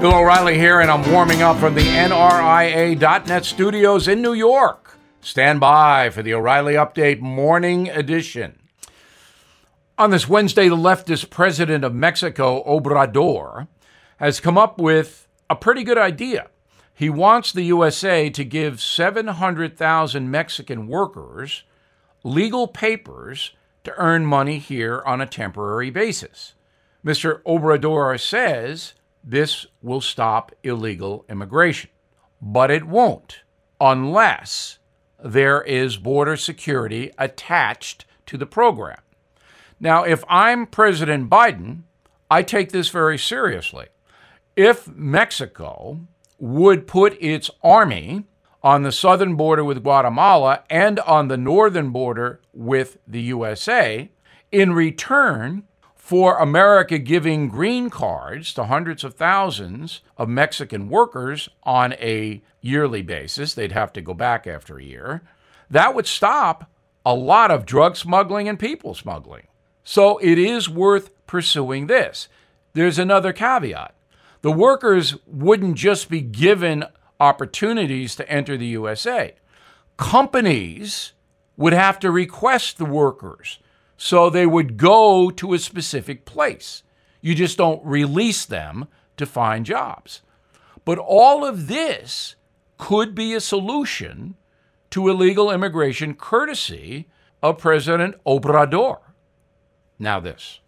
Bill O'Reilly here, and I'm warming up from the NRIA.net studios in New York. Stand by for the O'Reilly Update Morning Edition. On this Wednesday, the leftist president of Mexico, Obrador, has come up with a pretty good idea. He wants the USA to give 700,000 Mexican workers legal papers to earn money here on a temporary basis. Mr. Obrador says this will stop illegal immigration, but it won't unless there is border security attached to the program. Now, if I'm President Biden, I take this very seriously. If Mexico would put its army on the southern border with Guatemala and on the northern border with the USA, in return for America giving green cards to hundreds of thousands of Mexican workers on a yearly basis, they'd have to go back after a year, that would stop a lot of drug smuggling and people smuggling. So it is worth pursuing this. There's another caveat. The workers wouldn't just be given opportunities to enter the USA. Companies would have to request the workers. So they would go to a specific place. You just don't release them to find jobs. But all of this could be a solution to illegal immigration courtesy of President Obrador. Now, this.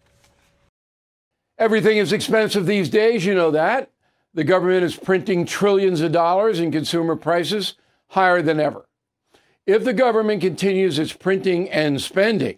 Everything is expensive these days, you know that. The government is printing trillions of dollars and consumer prices higher than ever. If the government continues its printing and spending,